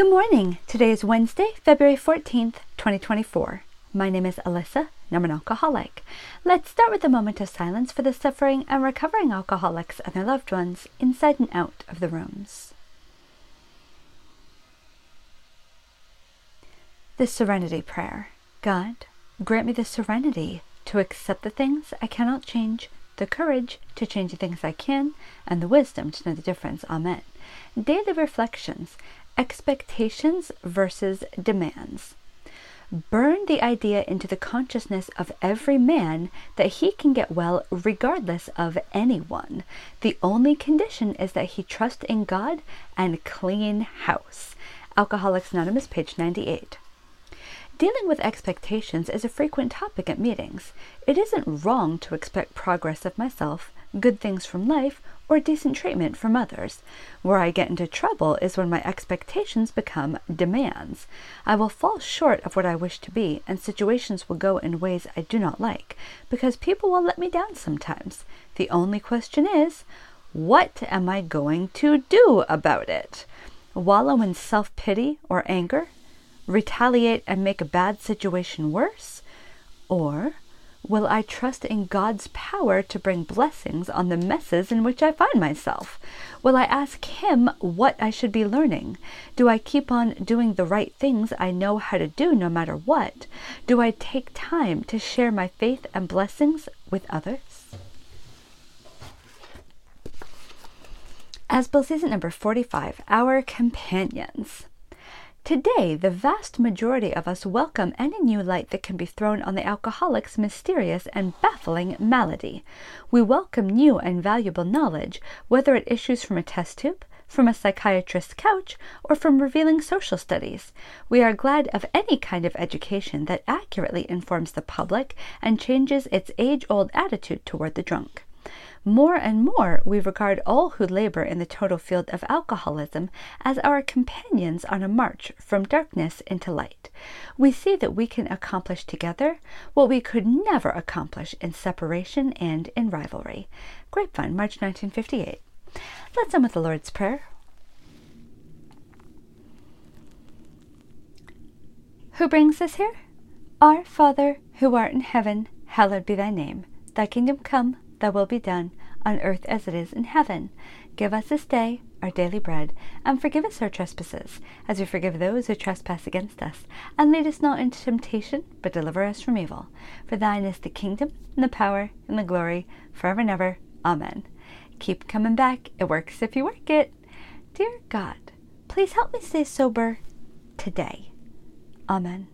Good morning. Today is Wednesday, February 14th, 2024. My name is Alyssa, and I'm an alcoholic. Let's start with a moment of silence for the suffering and recovering alcoholics and their loved ones inside and out of the rooms. The Serenity Prayer God, grant me the serenity to accept the things I cannot change, the courage to change the things I can, and the wisdom to know the difference. Amen. Daily Reflections Expectations versus Demands. Burn the idea into the consciousness of every man that he can get well regardless of anyone. The only condition is that he trust in God and clean house. Alcoholics Anonymous, page 98. Dealing with expectations is a frequent topic at meetings. It isn't wrong to expect progress of myself, good things from life, or decent treatment from others. Where I get into trouble is when my expectations become demands. I will fall short of what I wish to be, and situations will go in ways I do not like, because people will let me down sometimes. The only question is, what am I going to do about it? Wallow in self pity or anger? retaliate and make a bad situation worse? Or will I trust in God's power to bring blessings on the messes in which I find myself? Will I ask Him what I should be learning? Do I keep on doing the right things I know how to do no matter what? Do I take time to share my faith and blessings with others? As Bill Sees It number 45, Our Companions. Today, the vast majority of us welcome any new light that can be thrown on the alcoholic's mysterious and baffling malady. We welcome new and valuable knowledge, whether it issues from a test tube, from a psychiatrist's couch, or from revealing social studies. We are glad of any kind of education that accurately informs the public and changes its age old attitude toward the drunk. More and more, we regard all who labor in the total field of alcoholism as our companions on a march from darkness into light. We see that we can accomplish together what we could never accomplish in separation and in rivalry. Grapevine, March 1958. Let's end with the Lord's Prayer. Who brings us here? Our Father, who art in heaven, hallowed be thy name. Thy kingdom come thy will be done, on earth as it is in heaven. Give us this day our daily bread, and forgive us our trespasses, as we forgive those who trespass against us. And lead us not into temptation, but deliver us from evil. For thine is the kingdom, and the power, and the glory, forever and ever. Amen. Keep coming back. It works if you work it. Dear God, please help me stay sober today. Amen.